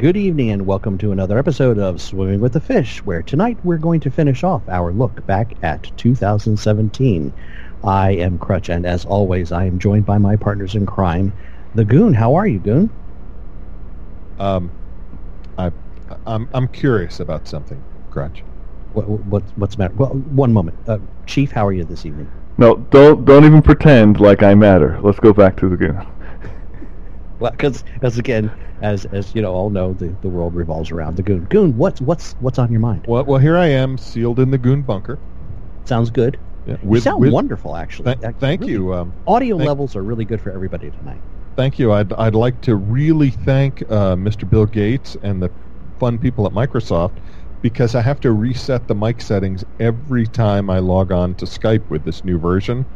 And good evening, and welcome to another episode of Swimming with the Fish, where tonight we're going to finish off our look back at 2017. I am Crutch, and as always, I am joined by my partners in crime, the Goon. How are you, Goon? Um, I, I'm I'm curious about something, Crutch. What, what, what's the matter? Well, one moment. Uh, Chief, how are you this evening? No, don't don't even pretend like I matter. Let's go back to the game. Well, because as again, as as you know, all know, the, the world revolves around the Goon. Goon, what's what's what's on your mind? Well, well, here I am, sealed in the goon bunker. Sounds good. Yeah, you sound wonderful, actually. Th- thank really, you. Um, Audio thank- levels are really good for everybody tonight. thank you. I'd I'd like to really thank uh, Mr. Bill Gates and the fun people at Microsoft because I have to reset the mic settings every time I log on to Skype with this new version.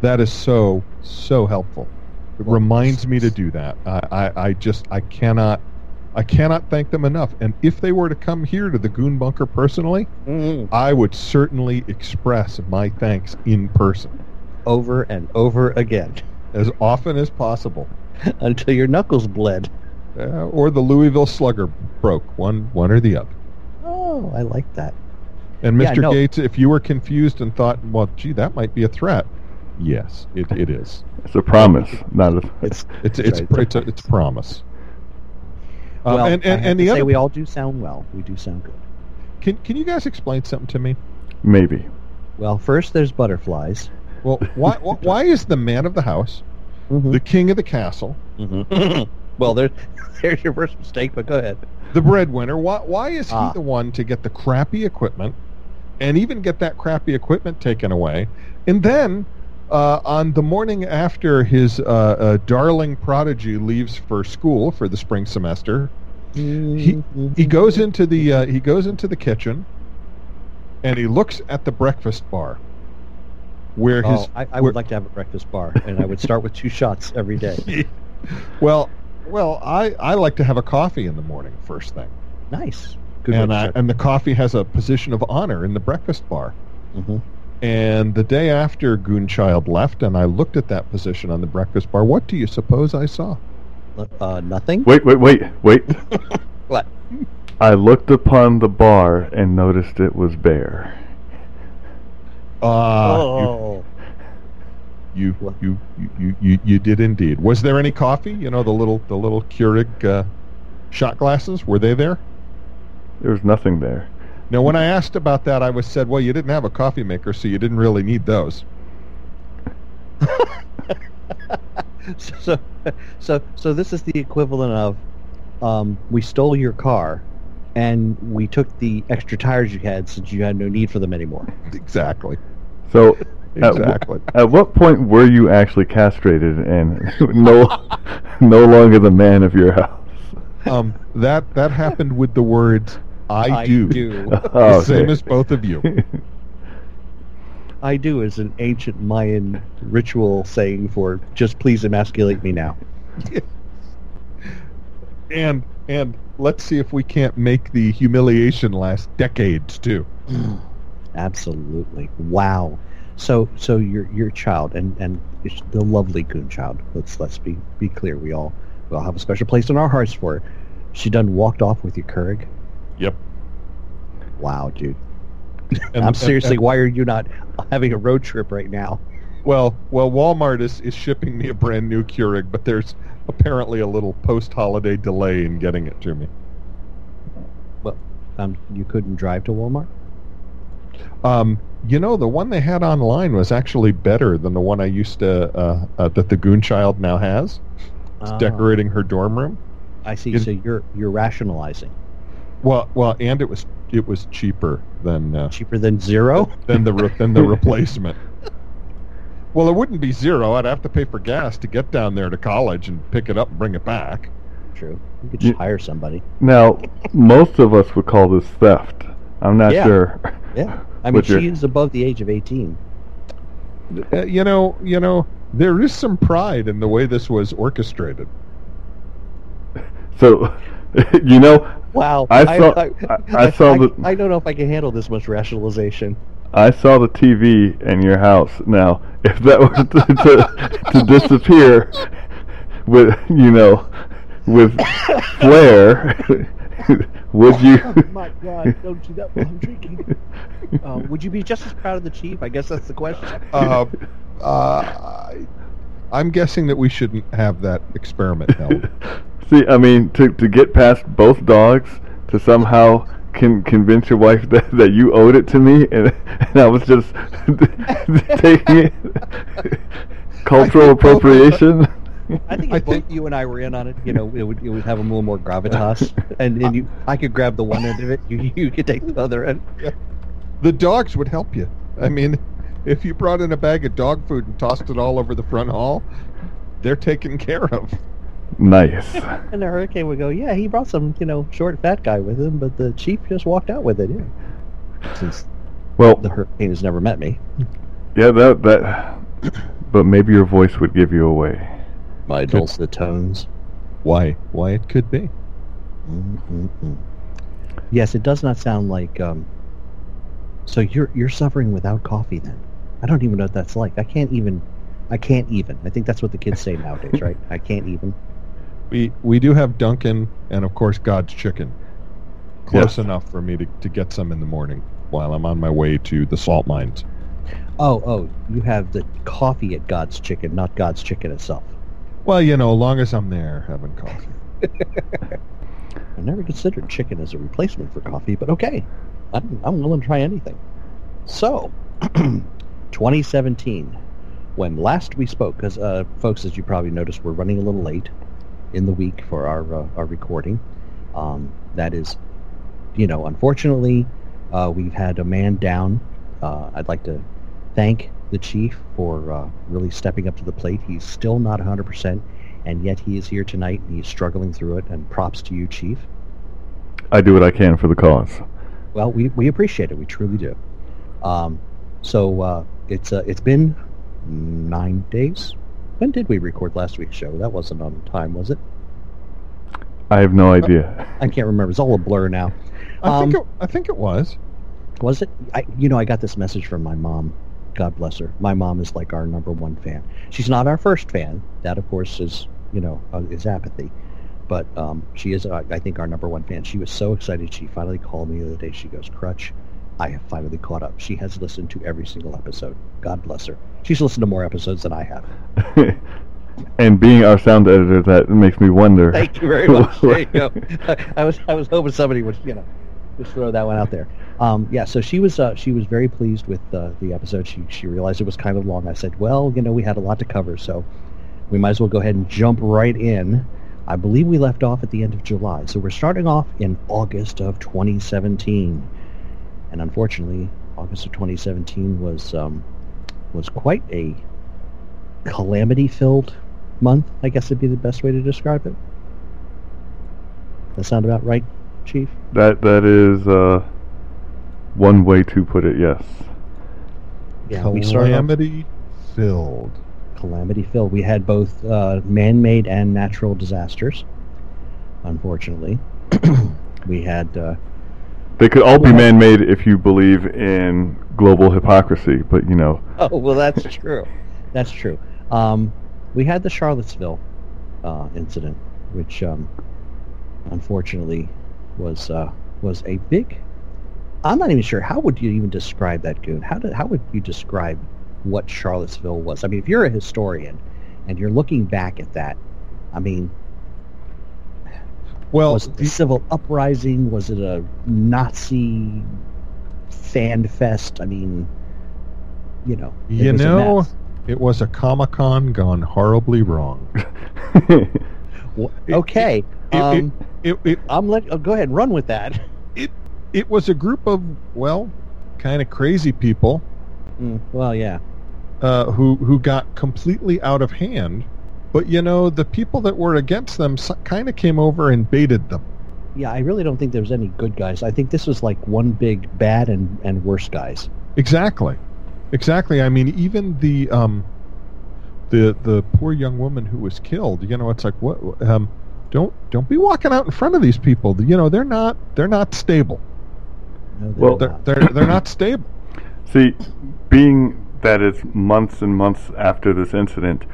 That is so so helpful. It reminds me to do that. I, I, I just I cannot I cannot thank them enough. And if they were to come here to the Goon Bunker personally, I would certainly express my thanks in person Over and over again as often as possible. until your knuckles bled. Uh, or the Louisville Slugger broke, one one or the other. Oh, I like that. And Yeah, Mr. no. Gates, if you were confused and thought, well, gee, that might be a threat, yes, it, it is. It's a promise, not a. It's It's it's Right. it's a, it's a promise. Uh, well, and I and, have and to the say other, we all do sound well. We do sound good. can can you guys explain something to me? maybe. Well, first there's butterflies. Well, why why, why is the man of the house, Mhm. the king of the castle, Mhm. well, there's there's your first mistake, but go ahead. the breadwinner, why why is he Ah. the one to get the crappy equipment, and even get that crappy equipment taken away, and then uh, on the morning after his uh, uh, darling prodigy leaves for school for the spring semester, he he goes into the uh, he goes into the kitchen, and he looks at the breakfast bar, where his Oh, I, I where- would like to have a breakfast bar, and I would start with two shots every day. well well I, I like to have a coffee in the morning first thing, Nice. Good and I, and the coffee has a position of honor in the breakfast bar. Mhm. And the day after Goonchild left, and I looked at that position on the breakfast bar, what do you suppose I saw? Uh, nothing. Wait, wait, wait, wait. What? I looked upon the bar and noticed it was bare. Ah, oh, you, What? you, you, you, you, you did indeed. Was there any coffee? You know the little the little Keurig uh, shot glasses. Were they there? There was nothing there. Now, when I asked about that, I was said, "Well, you didn't have a coffee maker, so you didn't really need those." so, so so so this is the equivalent of um, we stole your car, and we took the extra tires you had since you had no need for them anymore. Exactly. So, at, Exactly. at what point were you actually castrated and no, no longer the man of your house? Um, that that happened with the words "I, do." do. Oh, The same okay. as both of you. I do is an ancient Mayan ritual saying for just please emasculate me now. and and let's see if we can't make the humiliation last decades too. Absolutely. Wow. So so your your child and and the lovely Goon child. Let's let's be be clear. We all we all have a special place in our hearts for her. She done walked off with your Keurig. Yep. Wow, dude. And- I'm seriously. and- why are you not having a road trip right now? well, well, Walmart is is shipping me a brand new Keurig, but there's apparently a little post-holiday delay in getting it to me. Well, um, you couldn't drive to Walmart. Um, you know, the one they had online was actually better than the one I used to uh, uh, that the Goon Child now has. It's Ah, decorating her dorm room. I see. In- so you're you're rationalizing. Well, well, and it was it was cheaper than uh, Cheaper than zero. than the re- than the replacement. Well, it wouldn't be zero. I'd have to pay for gas to get down there to college and pick it up and bring it back. True. You could just You- hire somebody. now, most of us would call this theft. I'm not Yeah. sure. Yeah. I mean, But you're- she is above the age of 18. Uh, you know, you know, there is some pride in the way this was orchestrated. So, you know, Wow. I saw- I, I- I saw I, the- I don't know if I can handle this much rationalization. I saw the TV in your house. Now, if that was to, to, to disappear, with you know, with flair, would you? Oh my God! Don't do that while I'm drinking. Uh, would you be just as proud of the chief? I guess that's the question. Uh, uh, I- I'm guessing that we shouldn't have that experiment held. See, I mean, to to get past both dogs, to somehow can convince your wife that, that you owed it to me, and, and I was just taking it. Cultural think both of us- appropriation. I think if I both think- you and I were in on it, you know, it would it would have a little more gravitas, and and you, I could grab the one end of it, you you could take the other end. the dogs would help you. I mean, if you brought in a bag of dog food and tossed it all over the front hall, they're taken care of. nice. And the hurricane would go, yeah, he brought some, you know, short fat guy with him, but the chief just walked out with it. Yeah. Since Well, the hurricane has never met me, yeah, that that. But maybe your voice would give you away. my dulcet tones. Why? Why it could be. Mm-mm-mm. Yes, it does not sound like. Um, so you're you're suffering without coffee then? I don't even know what that's like. I can't even. I can't even. I think that's what the kids say nowadays, right? I can't even. We we do have Dunkin and of course God's chicken. Close Yes. enough for me to, to get some in the morning while I'm on my way to the salt mines. Oh, oh, you have the coffee at God's Chicken, not God's Chicken itself. Well, you know, as long as I'm there having coffee. I never considered chicken as a replacement for coffee, but okay, I'm, I'm willing to try anything. So, 2017, when last we spoke, because uh, folks, as you probably noticed, we're running a little late in the week for our uh, our recording. Um, that is, you know, unfortunately, uh, we've had a man down. Uh, I'd like to thank the chief for uh, really stepping up to the plate. He's still not 100%, and yet he is here tonight, and he's struggling through it, and props to you, chief. I do what I can for the cause. Well, we, we appreciate it. We truly do. Um, so uh, it's uh, it's been nine days. When did we record last week's show? That wasn't on time, was it? I have no idea. I can't remember. It's all a blur now. I think Um, it, I think it was. Was it? I, you know, I got this message from my mom. God bless her. My mom is like our number one fan. She's not our first fan. That, of course, is you know uh, is apathy. But um, she is, uh, I think, our number one fan. She was so excited. She finally called me the other day. She goes, "Crutch, I have finally caught up." She has listened to every single episode. God bless her. She's listened to more episodes than I have. and being our sound editor, that makes me wonder. Thank you very much. There you go. I was I was hoping somebody would you know just throw that one out there. Um, yeah, so she was uh, she was very pleased with uh, the episode. She she realized it was kind of long. I said, well, you know, we had a lot to cover, so we might as well go ahead and jump right in. I believe we left off at the end of July, so we're starting off in August of 2017, and unfortunately, August of 2017 was um, was quite a calamity-filled month. I guess would be the best way to describe it. That sound about right, Chief? That that is uh, one way to put it. Yes. Yeah, we Calamity filled. calamity filled. We had both uh, man-made and natural disasters. Unfortunately, we had uh, They could all be Well- man-made if you believe in global hypocrisy, but you know, Oh well, that's true. That's true. Um, we had the Charlottesville uh, incident, which um, unfortunately was uh, was a big. I'm not even sure how would you even describe that goon. How did how would you describe what Charlottesville was? I mean, if you're a historian and you're looking back at that, I mean, Well, was it a civil uprising? Was it a Nazi fan fest? I mean, you know, it you was a know, it was a Comic Con gone horribly wrong. Well, It- okay. it- it- um, It, it I'm let. Oh, go ahead, and run with that. it was a group of well, kind of crazy people Mm, well, yeah. uh, who who got completely out of hand. But you know, the people that were against them kind of came over and baited them. Yeah, I really don't think there was any good guys. I think this was like one big bad and, and worse guys. Exactly, exactly. I mean, even the um, the the poor young woman who was killed. You know, it's like what um, don't don't be walking out in front of these people. You know, they're not they're not stable. No, they're Well, They're not. they're, they're not stable. See, being that it's months and months after this incident,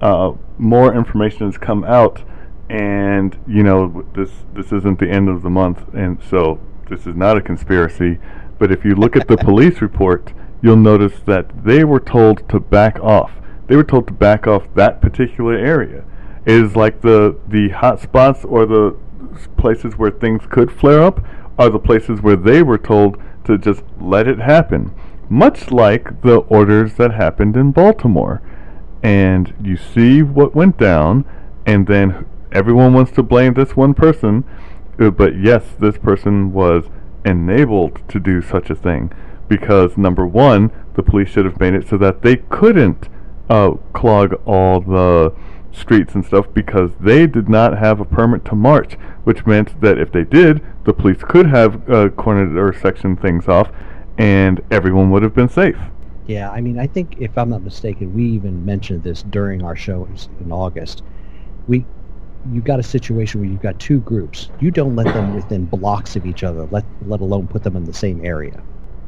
uh, more information has come out, and you know this this isn't the end of the month, and so this is not a conspiracy. But if you look at the police report, you'll notice that they were told to back off. They were told to back off that particular area. It is like the the hot spots or the places where things could flare up are the places where they were told to just let it happen. Much like the orders that happened in Baltimore. And you see what went down, and then everyone wants to blame this one person, uh, but yes, this person was enabled to do such a thing because number one, the police should have made it so that they couldn't uh, clog all the streets and stuff because they did not have a permit to march, which meant that if they did, the police could have uh, cornered or sectioned things off, and everyone would have been safe. Yeah, I mean, I think if I'm not mistaken, we even mentioned this during our show in August. We, you've got a situation where you've got two groups. You don't let them within blocks of each other, let let alone put them in the same area.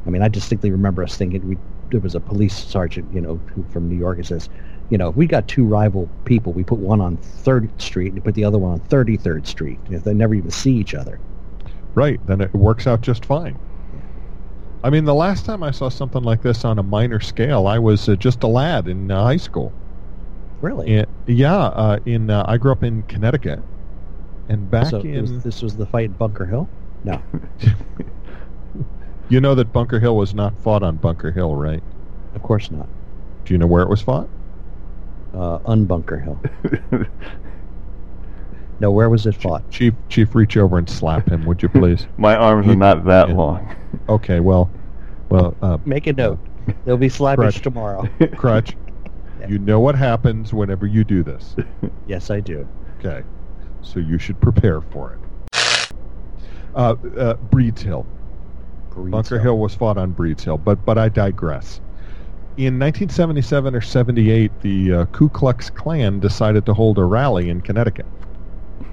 I mean, I distinctly remember us thinking we there was a police sergeant, you know, who, from New York, who says, you know, if we got two rival people, we put one on Third Street and put the other one on Thirty Third Street. You know, they never even see each other. Right, then it works out just fine. I mean, the last time I saw something like this on a minor scale, I was uh, just a lad in uh, high school. Really? And, yeah, uh, in uh, I grew up in Connecticut, and back so in was, this was the fight at Bunker Hill. No, you know that Bunker Hill was not fought on Bunker Hill, right? of course not. Do you know where it was fought? Uh, unbunker Hill. No, where was it fought? Chief, Chief, reach over and slap him, would you please? My arms are not that yeah. long. Okay, well, well, uh, Make a note. There'll be slappage Correct. tomorrow. Crutch, Yeah. you know what happens whenever you do this. yes, I do. Okay, so you should prepare for it. Uh, uh, Breeds Hill. Breeds Bunker Hill was fought on Breeds Hill, but but I digress. In 1977 or 78, the uh, Ku Klux Klan decided to hold a rally in Connecticut.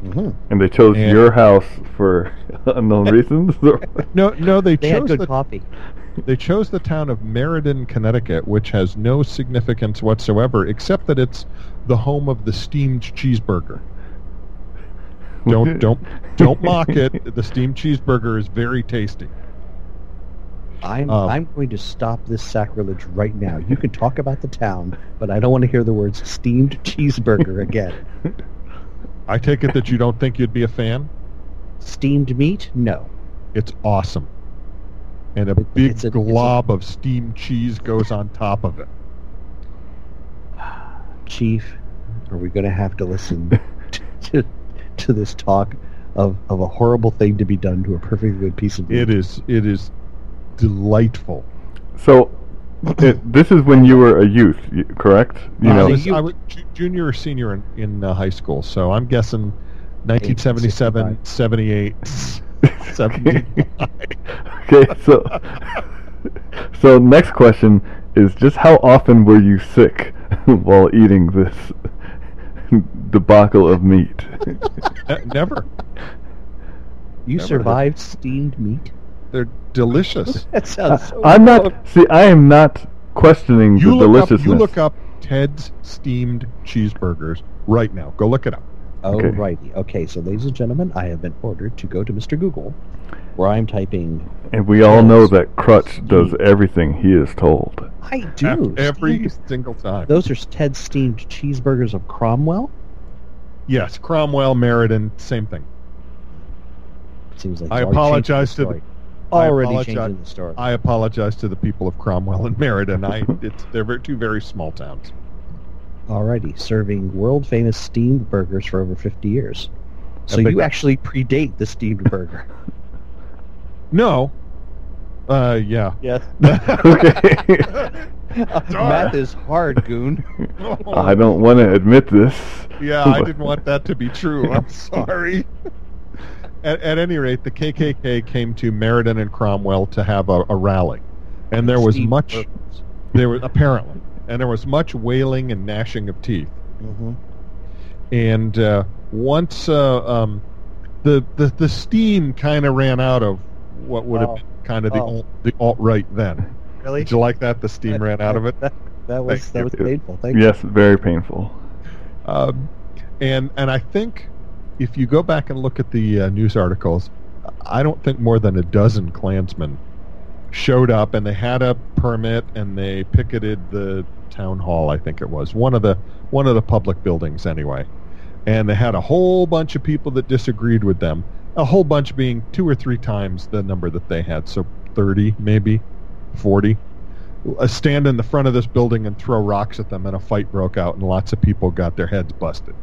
Hmm and they chose And- your house for unknown reasons. No, no, they, They had chose good the coffee. they chose the town of Meriden, Connecticut, which has no significance whatsoever except that it's the home of the steamed cheeseburger. Don't don't don't mock it. The steamed cheeseburger is very tasty. I'm Um, I'm going to stop this sacrilege right now. You can talk about the town, but I don't want to hear the words steamed cheeseburger again. I take it that you don't think you'd be a fan. Steamed meat? No. It's awesome. And a big it's a- it's a- glob of steamed cheese goes on top of it. Chief, are we going to have to listen to, to this talk of, of a horrible thing to be done to a perfectly good piece of meat? It is it is delightful. so, it, this is when you were a youth, correct? You I know, was, I was ju- junior or senior in, in uh, high school, so I'm guessing 1977, 78, 79. okay. So, so next question is just how often were you sick while eating this debacle of meat? Ne- Never. you Never. survived steamed meat? They're delicious. That sounds so I'm not. See, I am not questioning You the look, up, deliciousness. you look up Ted's steamed cheeseburgers right now. Go look it up. Okay. Alrighty. Okay, so ladies and gentlemen, I have been ordered to go to Mr. Google, where I'm typing. and we all know that Crutch does everything he is told. I do. Every steamed- single time. Those are Ted's steamed cheeseburgers of Cromwell. yes, Cromwell, Meriden, same thing. Seems like I apologize to the the- story. I Already apologize- changing the story. I apologize to the people of Cromwell and Meriden. I, it's, they're very, two very small towns. Alrighty, serving world famous steamed burgers for over 50 years. So you actually predate the steamed burger. No. Uh, yeah. yes. okay. Math is hard, goon. I don't want to admit this. Yeah, I didn't want that to be true. I'm sorry. At, at any rate, the KKK came to Meriden and Cromwell to have a, a rally, and there was Steamed much. burgers. There was apparently, and there was much wailing and gnashing of teeth. Mhm. And uh, once uh, um, the, the the steam kind of ran out of what would have Oh. been kind of the Oh. alt, the alt right then. Really? Did you like that? The steam ran out of it. That, that was Thank that you. was painful. Thank you. Yes, very painful. Um, and and I think if you go back and look at the uh, news articles, I don't think more than a dozen Klansmen showed up and they had a permit and they picketed the town hall. I think it was one of the one of the public buildings anyway, and they had a whole bunch of people that disagreed with them. A whole bunch being two or three times the number that they had, so thirty maybe, forty. Uh, stand in the front of this building and throw rocks at them, and a fight broke out, and lots of people got their heads busted.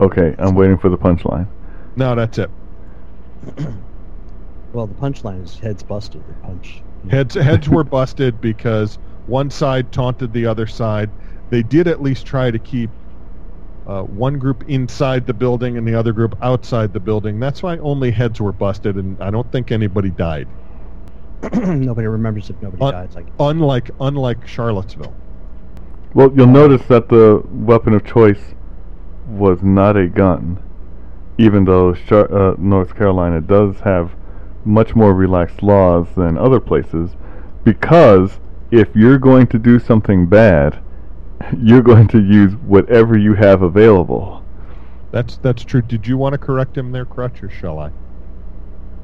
Okay, I'm waiting for the punchline. No, that's it. Well, the punchline is heads busted. The punch. Heads heads were busted because one side taunted the other side. They did at least try to keep uh, one group inside the building and the other group outside the building. That's why only heads were busted, and I don't think anybody died. nobody remembers if nobody Un- died. Like Unlike unlike Charlottesville. Well, you'll notice that the weapon of choice was not a gun, even though Char- uh, North Carolina does have much more relaxed laws than other places, because if you're going to do something bad, you're going to use whatever you have available. That's that's true. Did you want to correct him there, Crutch, or shall I?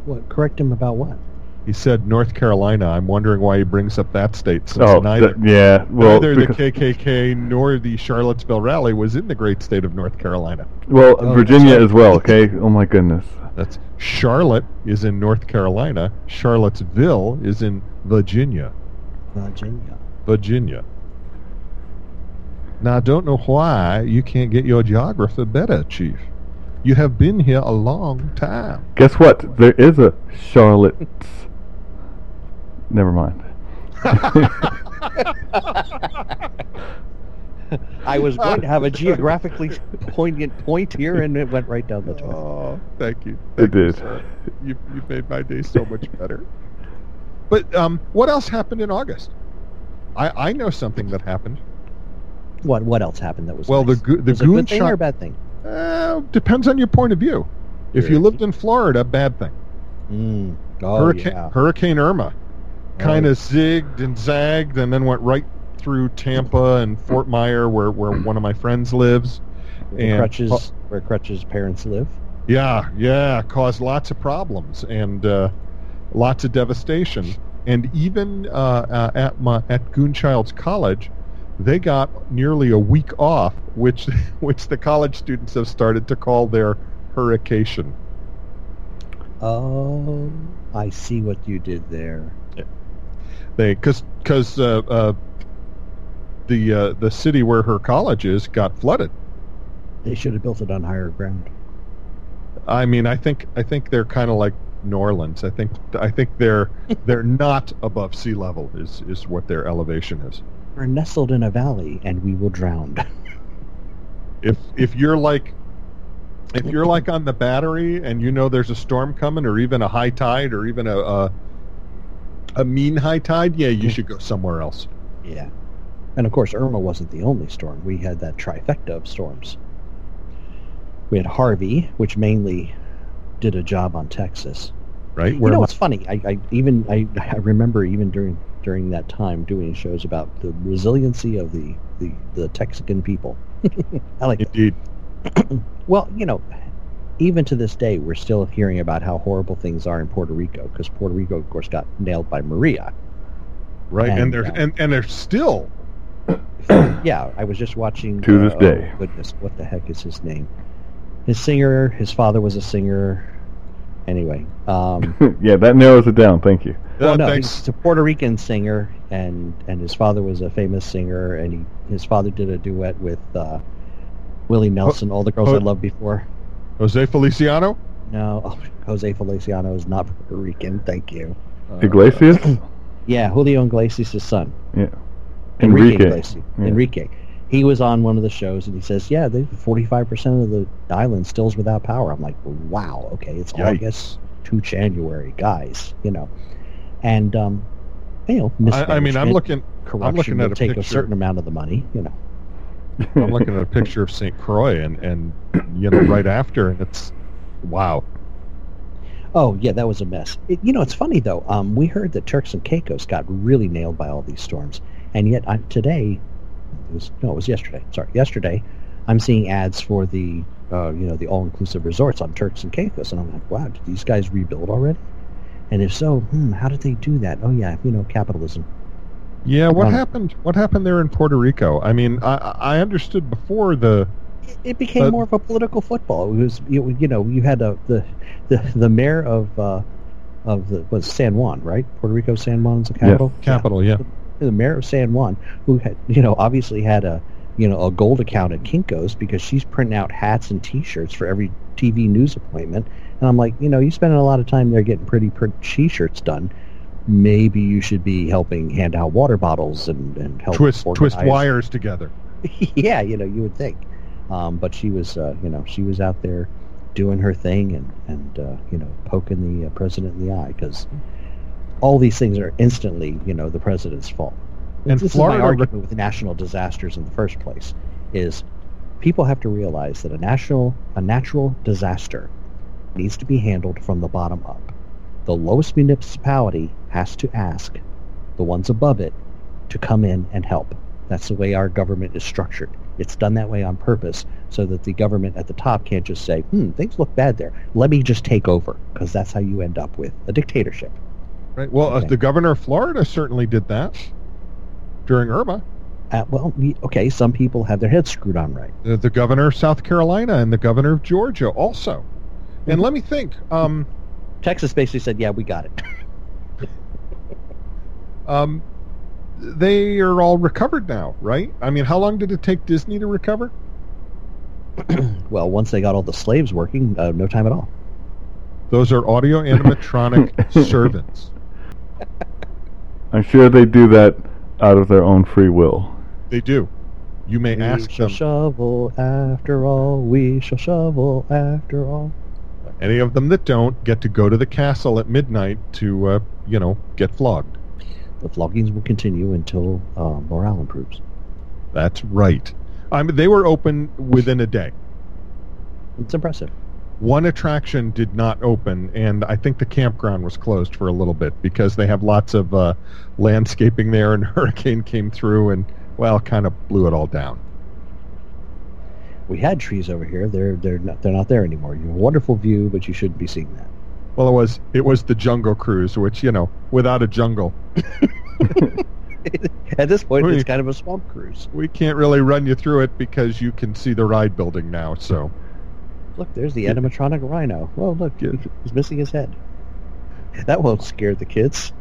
what? Correct him about what? He said North Carolina. I'm wondering why he brings up that state since oh, neither th- yeah. Well, neither the KKK nor the Charlottesville rally was in the great state of North Carolina. well, Oh, Virginia right. as well. Okay. Oh my goodness. That's Charlotte is in North Carolina. Charlottesville is in Virginia. Virginia. Virginia. Now, I don't know why you can't get your geography better, Chief. You have been here a long time. Guess what? There is a Charlotte's. Never mind. I was going to have a geographically poignant point here, and it went right down the toilet. Oh, thank you. It Thank you, did. sir. You, you made my day so much better. But um, what else happened in August? I, I know something that happened. What? What else happened that was Well, the nice? goo- the was it a goon good thing shot- or a bad thing? Uh, depends on your point of view. If you lived in Florida, bad thing. Mm. Oh Hurricane, yeah. Hurricane Irma kind of zigged and zagged and then went right through Tampa and Fort Myer, where, where one of my friends lives. where and- Crutch's where Crutch's parents live. Yeah, yeah, caused lots of problems and uh, lots of devastation. And even uh, uh, at my at Goonchild's college, they got nearly a week off, which which the college students have started to call their hurricane. Oh, I see what you did there. They because because uh, uh, the uh, the city where her college is got flooded. They should have built it on higher ground. I mean, I think I think they're kind of like New Orleans. I think I think they're they're not above sea level. Is is what their elevation is. We're nestled in a valley, and we will drown. If if you're like if you're like on the battery and you know there's a storm coming, or even a high tide, or even a a, a mean high tide, yeah, you should go somewhere else. yeah. And of course, Irma wasn't the only storm. We had that trifecta of storms. We had Harvey, which mainly did a job on Texas. Right? you Where know, it's funny. I, I even I, I remember even during during that time doing shows about the resiliency of the the, the Texican people. I like. indeed. Well, you know, even to this day, we're still hearing about how horrible things are in Puerto Rico because Puerto Rico, of course, got nailed by Maria. Right, and, And, they're uh, and, and they're still yeah, I was just watching. To this uh, day. Oh, goodness, what the heck is his name? His singer. His father was a singer. Anyway, um, yeah, that narrows it down. Thank you. well, Uh, no, thanks. he's a Puerto Rican singer, and and his father was a famous singer, and he his father did a duet with uh, Willie Nelson, "All the Girls I. Loved Before." Jose Feliciano. No, oh, Jose Feliciano is not Puerto Rican. Thank you. Uh, Iglesias? Yeah, Julio Iglesias' son, yeah. Enrique, Enrique. Iglesias. Yeah. Enrique. He was on one of the shows, and he says, "Yeah, they forty-five percent of the island still's without power." I'm like, "Wow, okay, it's Yikes. August to January, guys, you know." And um, you know, I, I mean, I'm mismanagement, looking. corruption looking at will a take picture. a certain amount of the money, you know. I'm looking at a picture of St. Croix, and and you know, right after, and it's wow. Oh yeah, that was a mess. It, you know, it's funny though. Um, we heard that Turks and Caicos got really nailed by all these storms, and yet I, today, it was no, it was yesterday. Sorry, yesterday, I'm seeing ads for the uh, you know the all-inclusive resorts on Turks and Caicos, and I'm like, wow, did these guys rebuild already? And if so, hmm, how did they do that? Oh yeah, you know, capitalism. Yeah, what Um, happened? What happened there in Puerto Rico? I mean, I, I understood before the It, it became But- more of a political football. It was you, you know you had a, the the the mayor of uh, of the was San Juan, right? Puerto Rico San Juan's the capital. capital. Yeah, the mayor of San Juan, who had, you know, obviously had a, you know, a gold account at Kinko's because she's printing out hats and T-shirts for every TV news appointment. And I'm like, you know, you spending a lot of time there getting pretty pretty T-shirts done. Maybe you should be helping hand out water bottles and and help twist twist wires together. yeah, you know, you would think. Um, but she was, uh, you know, she was out there doing her thing and and uh, you know poking the uh, president in the eye because all these things are instantly, you know, the president's fault. And this Florida is my argument with national disasters in the first place is people have to realize that a national a natural disaster needs to be handled from the bottom up. The lowest municipality has to ask the ones above it to come in and help. That's the way our government is structured. It's done that way on purpose so that the government at the top can't just say, hmm, things look bad there. Let me just take over, because that's how you end up with a dictatorship. Right. Well, uh, the governor of Florida certainly did that during Irma. Uh, well, okay, some people have their heads screwed on right. The, the governor of South Carolina and the governor of Georgia also. And Mhm. let me think. Um, Texas basically said, yeah, we got it. um, they are all recovered now, right? I mean, how long did it take Disney to recover? well, once they got all the slaves working, uh, no time at all. Those are audio animatronic servants. I'm sure they do that out of their own free will. They do. You may we ask shall them. shovel after all. We shall shovel after all. Any of them that don't get to go to the castle at midnight to, uh, you know, get flogged. The floggings will continue until uh, morale improves. That's right. I mean, they were open within a day. It's impressive. One attraction did not open, and I think the campground was closed for a little bit because they have lots of uh, landscaping there, and hurricane came through and, well, kind of blew it all down. We had trees over here. They're they're not they're not there anymore. You have a wonderful view, but you shouldn't be seeing that. Well, it was it was the Jungle Cruise, which you know, without a jungle, At this point, Wait. it's kind of a swamp cruise. we can't really run you through it because you can see the ride building now. So Look, there's the animatronic rhino. Well, look, Yeah. he's missing his head. That won't scare the kids.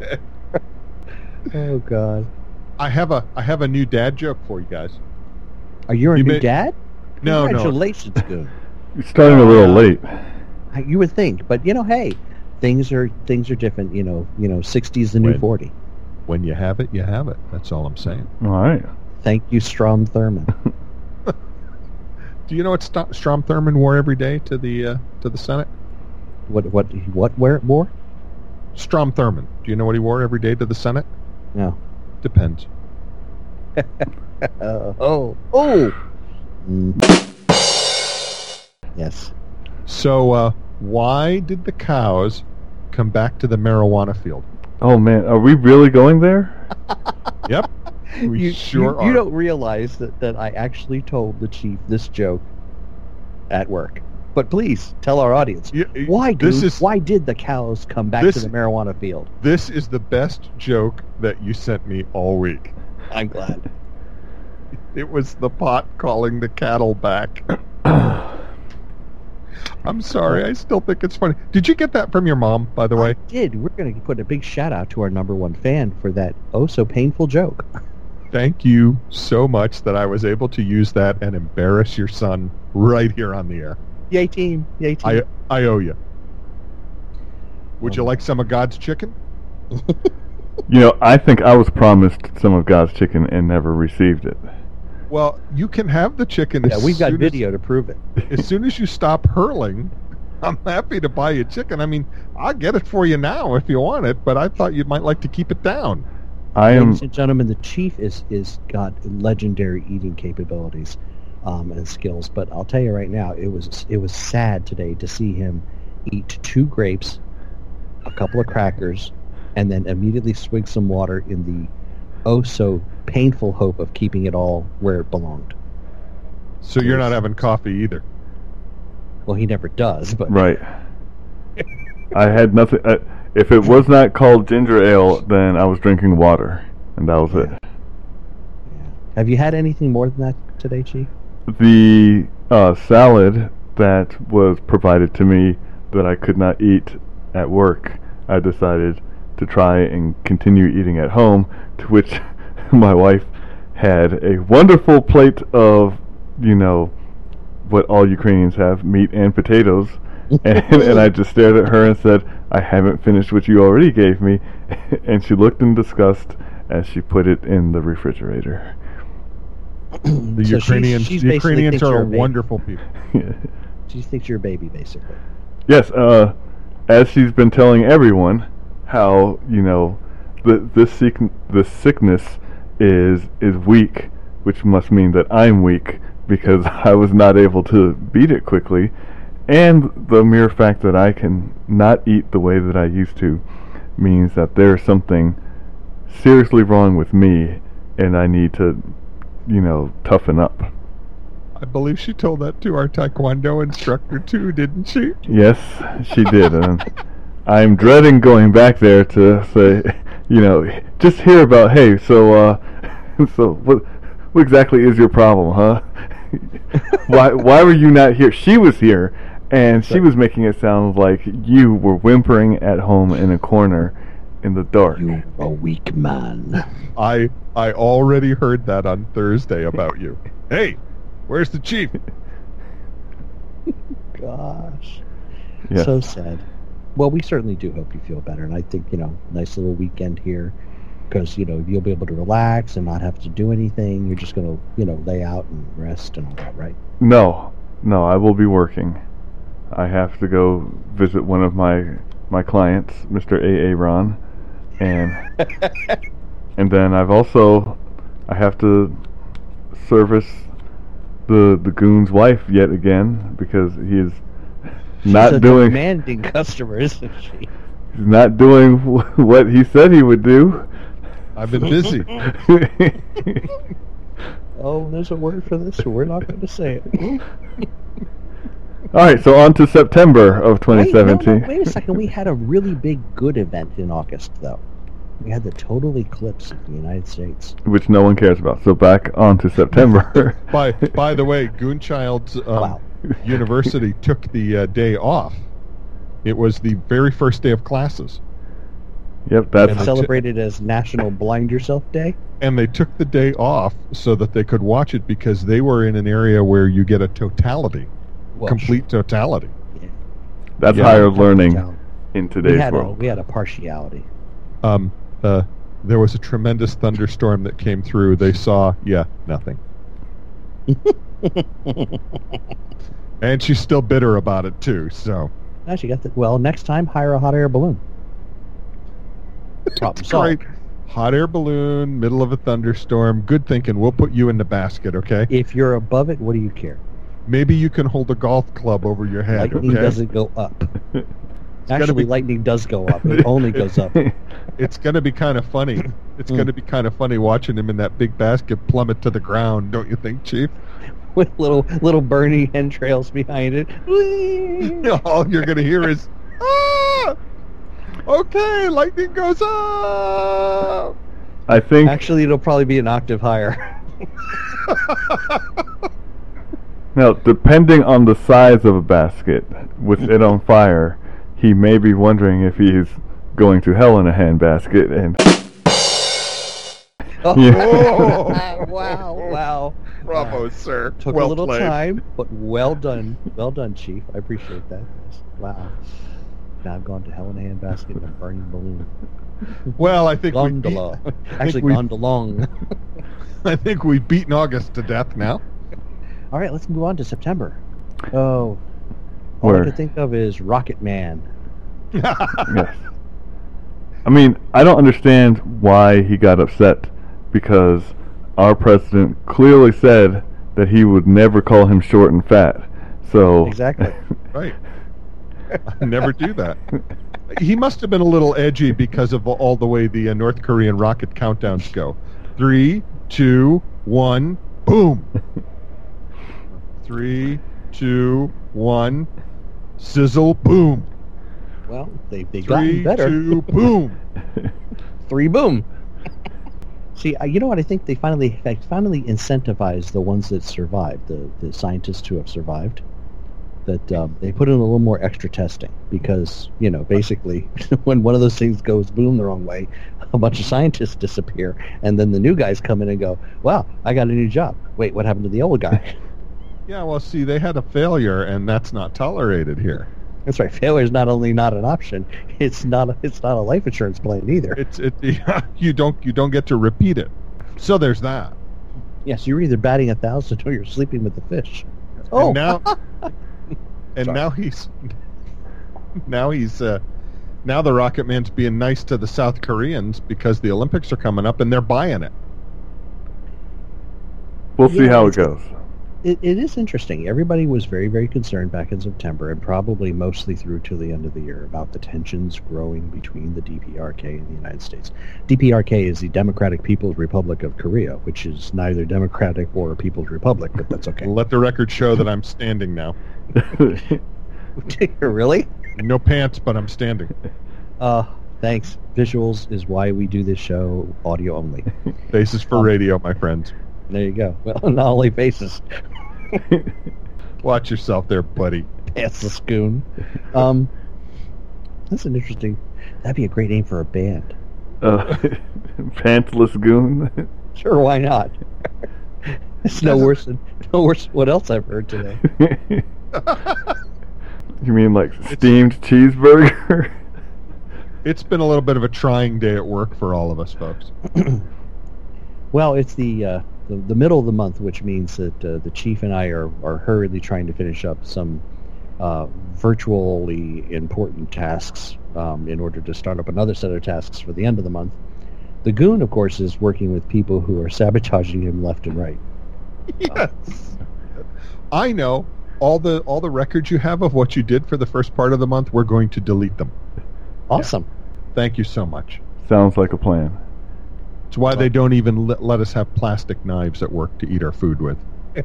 oh God, I have a I have a new dad joke for you guys. Are you a You new may- dad? No, no, Congratulations, Goon. You're starting a little late. You would think, but you know, hey, things are things are different. You know, you know, sixty is the new forty. when you have it, you have it. That's all I'm saying. All right. Thank you, Strom Thurmond. Do you know what St- Strom Thurmond wore every day to the uh, to the Senate? what what what where wore? Strom Thurmond. Do you know what he wore every day to the Senate? No. Depends. Oh oh. Mm. Yes. So, uh, why did the cows come back to the marijuana field? Oh man, are we really going there? Yep, we you, sure you, are. you don't realize that, that I actually told the chief this joke at work. But please tell our audience Y- y- why, dude? This is why did the cows come back this- to the marijuana field? this is the best joke that you sent me all week. I'm glad. It was the pot calling the cattle back. I'm sorry, I still think it's funny. Did you get that from your mom, by the way? I did. We're going to put a big shout out to our number one fan for that oh so painful joke. Thank you so much that I was able to use that and embarrass your son right here on the air. Yay team! Yay team! I I owe you. Would you Um, like some of God's chicken? You know, I think I was promised some of God's chicken and never received it. Well, you can have the chicken. yeah, as we've got soon video to prove it. As, as soon as you stop hurling, I'm happy to buy you chicken. I mean, I'll get it for you now if you want it, but I thought you might like to keep it down. I am. Ladies and gentlemen, the chief is is got legendary eating capabilities um, and skills. But I'll tell you right now, it was it was sad today to see him eat two grapes, a couple of crackers, and then immediately swig some water in the oh so painful hope of keeping it all where it belonged. So you're not having coffee either. Well, he never does, but Right. I had nothing. Uh, if it was not called ginger ale, then I was drinking water, and that was it. have you had anything more than that today, Chief? The uh, salad that was provided to me that I could not eat at work, I decided to try and continue eating at home. To which my wife had a wonderful plate of, you know, what all Ukrainians have meat and potatoes. and, and I just stared at her and said, I haven't finished what you already gave me. and she looked in disgust as she put it in the refrigerator. The So Ukrainians, she's the Ukrainians you're a wonderful people. She thinks you're a baby, basically. yes, uh, as she's been telling everyone how, you know, the, this, sick, this sickness is, is weak, which must mean that I'm weak because I was not able to beat it quickly. And the mere fact that I can not eat the way that I used to means that there's something seriously wrong with me and I need to, you know, toughen up. I believe she told that to our Taekwondo instructor too, didn't she? Yes, she did. and I'm dreading going back there to say, you know, just hear about, hey, so, uh, so what, what exactly is your problem, huh? why, why were you not here? She was here, and she was making it sound like you were whimpering at home in a corner in the dark. You a weak man. I I already heard that on Thursday about you. Hey, where's the chief? Gosh. Yes. So sad. Well, we certainly do hope you feel better, and I think you know, nice little weekend here, because you know you'll be able to relax and not have to do anything. You're just gonna you know lay out and rest and all that, right? No, no, I will be working. I have to go visit one of my my clients, Mr. A. A. Ron, and and then I've also I have to service the the goon's wife yet again because he is She's not a doing demanding customer, isn't she? he's not doing what he said he would do. I've been busy. Oh, there's a word for this, we're not going to say it. All right, so on to September of Wait, no, 2017. no, wait a second. We had a really big good event in August, though. We had the total eclipse of the United States. which no one cares about. So back on to September. by by the way, Goonchild's um, Wow. university took the uh, day off. It was the very first day of classes, yep, that's And the- Celebrated as National Blind Yourself Day. and they took the day off so that they could watch it because they were in an area where you get a totality, Well, complete totality. that's Yeah. higher learning down. in We today's had a world. we had a partiality. Um, uh, there was a tremendous thunderstorm that came through. They saw, yeah, nothing. And she's still bitter about it too. So Now she got the well. Next time, hire a hot air balloon. Problem solved. great. Hot air balloon, middle of a thunderstorm. Good thinking. We'll put you in the basket, okay? If you're above it, what do you care? Maybe you can hold a golf club over your head, lightning okay? doesn't go up. Actually, be- lightning does go up. It only goes up. It's going to be kind of funny. It's Mm. going to be kind of funny watching him in that big basket plummet to the ground, don't you think, Chief? with little little burning entrails behind it. All you're going to hear is, ah! Okay, lightning goes up! I think Actually, it'll probably be an octave higher. now, depending on the size of a basket with it on fire, he may be wondering if he's going to hell in a handbasket. And Oh, Yeah. wow, wow. Bravo, sir. Took well a little played. time, but well done. Well done, Chief. I appreciate that. Wow. Now I've gone to hell in a handbasket and a burning balloon. Well, I think we Gondola. beat- Actually, we- gondolong. I think we've beaten August to death now. All right, let's move on to September. Oh, all Where? I can think of is Rocket Man. yes. I mean, I don't understand why he got upset because our president clearly said that he would never call him short and fat. So Exactly. right. Never do that. He must have been a little edgy because of all the way the uh, North Korean rocket countdowns go. Three, two, one, boom. Three, two, one. Sizzle, boom. Well, they they gotten Three, better. two, boom. Three boom. See, uh, you know what? I think they finally they finally incentivized the ones that survived, the the scientists who have survived. That um, they put in a little more extra testing because you know basically when one of those things goes boom the wrong way, a bunch of scientists disappear, and then the new guys come in and go, "Wow, I got a new job." Wait, what happened to the old guy? Yeah, well, see, they had a failure, and that's not tolerated here. That's right. Failure is not only not an option; it's not a, it's not a life insurance plan either. It's it. you don't you don't get to repeat it. So there's that. Yes, you're either batting a thousand or you're sleeping with the fish. Oh, And now, and Sorry. now he's now he's uh, now the Rocket Man's being nice to the South Koreans because the Olympics are coming up and they're buying it. We'll see how it goes. It, it is interesting. Everybody was very, very concerned back in September, and probably mostly through to the end of the year, about the tensions growing between the DPRK and the United States. DPRK is the Democratic People's Republic of Korea, which is neither democratic or a People's Republic, but that's okay. Let the record show that I'm standing now. really? No pants, but I'm standing. Uh, thanks. Visuals is why we do this show audio only. Faces for Um, radio, my friends. There you go. Well, on not only faces. Watch yourself there, buddy. Pants the spoon. Um, that's an interesting. That'd be a great name for a band. uh, Pantsless Goon. Sure, why not? it's no worse than no worse. What else I've heard today? you mean like steamed cheeseburger? It's been a little bit of a trying day at work for all of us, folks. Well, it's the uh, the, the middle of the month, which means that uh, the chief and I are, are hurriedly trying to finish up some uh, virtually important tasks um, in order to start up another set of tasks for the end of the month. The goon, of course, is working with people who are sabotaging him left and right. Yes. I know all the all the records you have of what you did for the first part of the month. We're going to delete them. Awesome. Thank you so much. Sounds like a plan. It's why they don't even let, let us have plastic knives at work to eat our food with.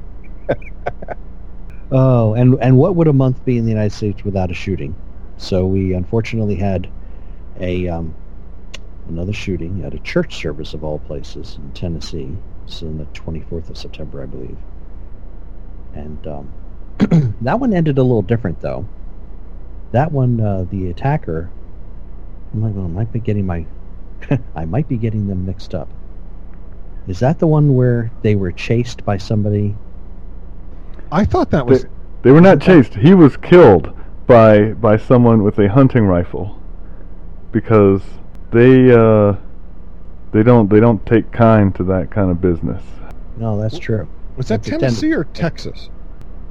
Oh, and and what would a month be in the United States without a shooting? So we unfortunately had a um, another shooting at a church service of all places in Tennessee. It's on the 24th of September, I believe. And um, that one ended a little different, though. That one, uh, the attacker, I'm like, well, I might be getting my, I might be getting them mixed up. Is that the one where they were chased by somebody I thought that was they were not chased. He was killed by by someone with a hunting rifle because they uh, they don't they don't take kind to that kind of business. No, that's true. was that That's Tennessee or Texas?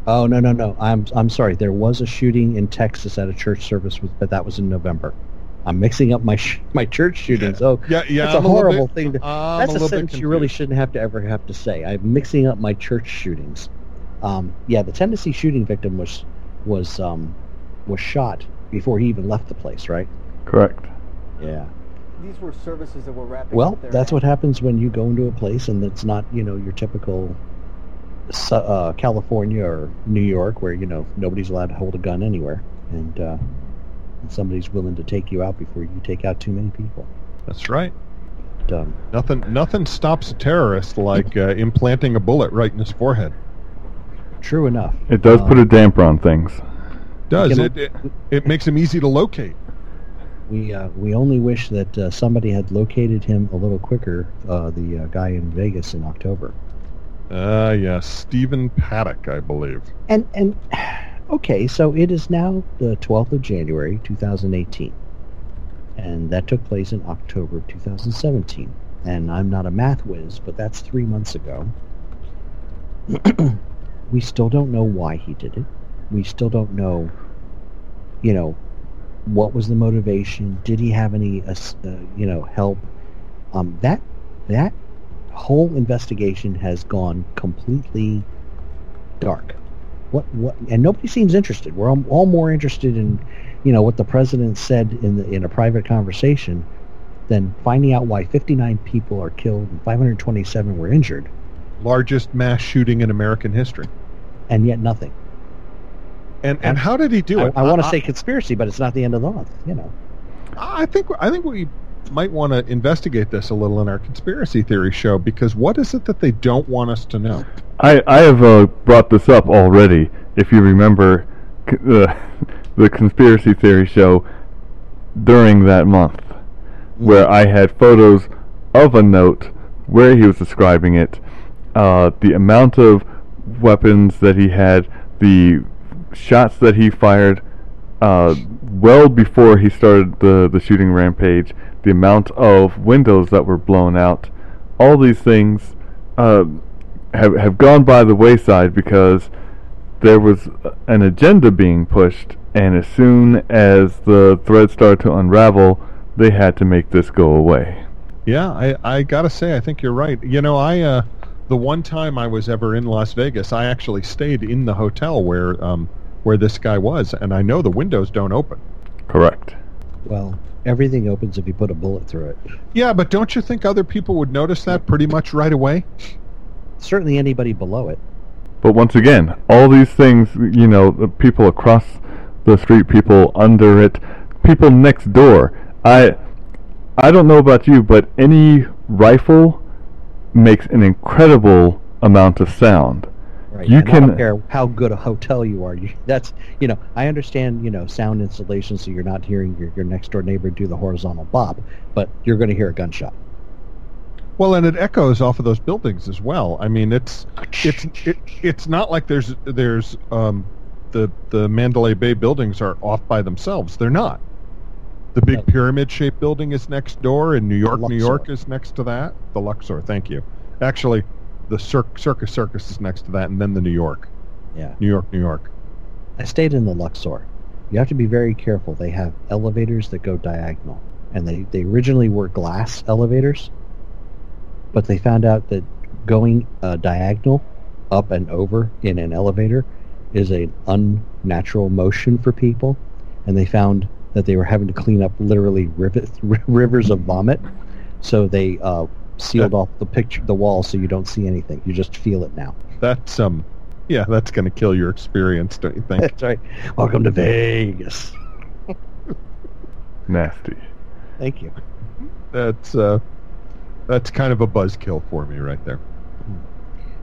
Oh no no no! I'm I'm sorry. There was a shooting in Texas at a church service, with, but that was in November. I'm mixing up my sh- my church shootings. Oh, Yeah, yeah. that's a I'm little horrible bit- thing. To, I'm that's a, little bit sentence you really shouldn't have to ever have to say. I'm mixing up my church shootings. Um, yeah, the Tennessee shooting victim was was um, was shot before he even left the place, right? Correct. Yeah. These were services that were wrapping Well, up their that's what happens when you go into a place and it's not, you know, your typical uh, California or New York where, you know, nobody's allowed to hold a gun anywhere. And, uh, and somebody's willing to take you out before you take out too many people. That's right. But, um, Nothing nothing stops a terrorist like uh, implanting a bullet right in his forehead. true enough. It does Um, put a damper on things. Does it, it? It makes him easy to locate. We uh, we only wish that uh, somebody had located him a little quicker. Uh, the uh, guy in Vegas in October. Ah, yes, Stephen Paddock, I believe. And and okay, so it is now the 12th of January, 2018. And that took place in October of 2017. And I'm not a math whiz, but that's 3 months ago. we still don't know why he did it. We still don't know you know what was the motivation? Did he have any uh, uh, you know help? Um that that whole investigation has gone completely dark. What what? And nobody seems interested. We're all, all more interested in, you know, what the president said in the in a private conversation, than finding out why 59 people are killed and 527 were injured. Largest mass shooting in American history. and yet nothing. And and how did he do I, it? I want to say conspiracy, but it's not the end of the month. You know. I think I think we might want to investigate this a little in our conspiracy theory show because what is it that they don't want us to know? I, I have uh, brought this up already. If you remember uh, the conspiracy theory show during that month, where I had photos of a note where he was describing it, uh, the amount of weapons that he had, the shots that he fired uh, well before he started the, the shooting rampage, the amount of windows that were blown out, all these things uh, have have gone by the wayside because there was an agenda being pushed, and as soon as the thread started to unravel, they had to make this go away. Yeah, I, I gotta say, I think you're right. You know, I uh, the one time I was ever in Las Vegas, I actually stayed in the hotel where um, where this guy was, and I know the windows don't open. Correct. Well, everything opens if you put a bullet through it. Yeah, but don't you think other people would notice that pretty much right away? Certainly, anybody below it. But once again, all these things, you know, the people across the street, people under it, people next door. I I don't know about you, but any rifle makes an incredible amount of sound. Right. You and I can- don't care how good a hotel you are. You, that's you know I understand you know sound insulation, so you're not hearing your, your next door neighbor do the horizontal bop, but you're going to hear a gunshot. Well, and it echoes off of those buildings as well. I mean, it's it's it, it's not like there's there's um, the the Mandalay Bay buildings are off by themselves. They're not. The big pyramid-shaped building is next door, and New York, New York is next to that. The Luxor, thank you. Actually, the Cir- Circus Circus is next to that, and then the New York, Yeah, New York, New York. I stayed in the Luxor. You have to be very careful. They have elevators that go diagonal, and they they originally were glass elevators, but they found out that going uh, diagonal up and over in an elevator is an unnatural motion for people, and they found that they were having to clean up literally rivet, rivers of vomit. So they uh, sealed off the picture, the wall, so you don't see anything. You just feel it now. That's um, yeah, that's going to kill your experience, don't you think? That's right. Welcome to Vegas. Nasty. Thank you. that's uh, that's kind of a buzzkill for me right there.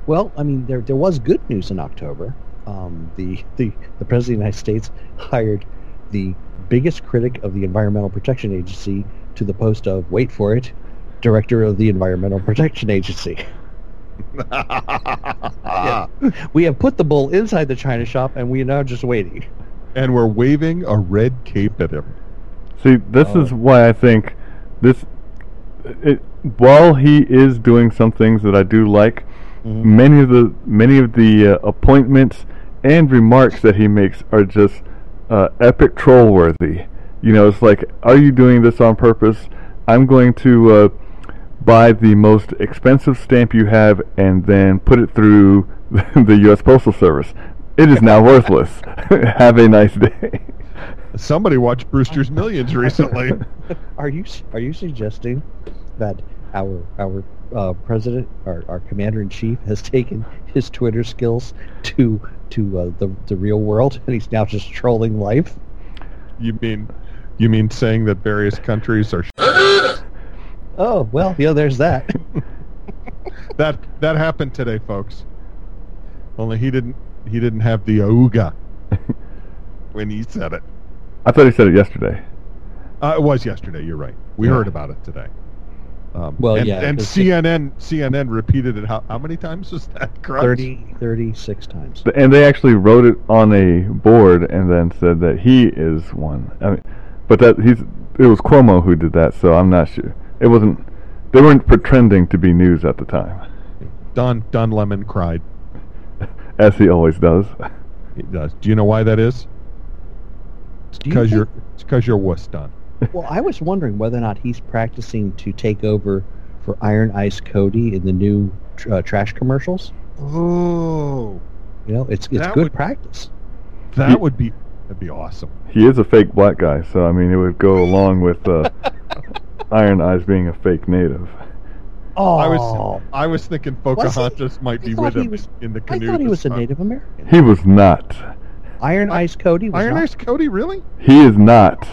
Well, I mean, there there was good news in October. Um, the, the the president of the United States hired the biggest critic of the Environmental Protection Agency to the post of wait for it, director of the Environmental Protection Agency. Yeah. We have put the bull inside the china shop, and we are now just waiting. and we're waving a red cape at him. See, this Oh. is why I think this. It, while he is doing some things that I do like, many of the many of the uh, appointments and remarks that he makes are just uh, epic troll worthy. You know, it's like, are you doing this on purpose? I'm going to uh, buy the most expensive stamp you have and then put it through the U.S. Postal Service. It is now worthless. have a nice day. Somebody watched Brewster's Millions recently. Are you are you suggesting that our our uh, president, our, our commander in chief, has taken his Twitter skills to to uh, the the real world, and he's now just trolling life? you mean you mean saying that various countries are Oh well, yeah, there's that. that that happened today, folks. Only he didn't he didn't have the auga when he said it. I thought he said it yesterday. Uh, it was yesterday. You're right. We Yeah. heard about it today. Um, Well, and, yeah, and CNN CNN repeated it. How, how many times was that? Crutch? 30, 36 times. And they actually wrote it on a board and then said that he is one. I mean, but that he's it was Cuomo who did that, so I'm not sure. It wasn't. They weren't pretending to be news at the time, Don Don Lemon cried. as he always does. He does. Do you know why that is? Do you Because you're it's because you're wuss, Don. Well, I was wondering whether or not he's practicing to take over for Iron Eyes Cody in the new tr- uh, trash commercials. Oh, You know, it's it's That good would- practice. that would be that'd be awesome. He is a fake black guy, so I mean, it would go along with uh, Iron Eyes being a fake native. Oh, I was I was thinking Pocahontas Was he? Pocahontas might I be thought with he him was- in the canoe. I thought he this was a. Native American. He was not. Iron Eyes Cody was Iron not. Eyes Cody, really? He is not.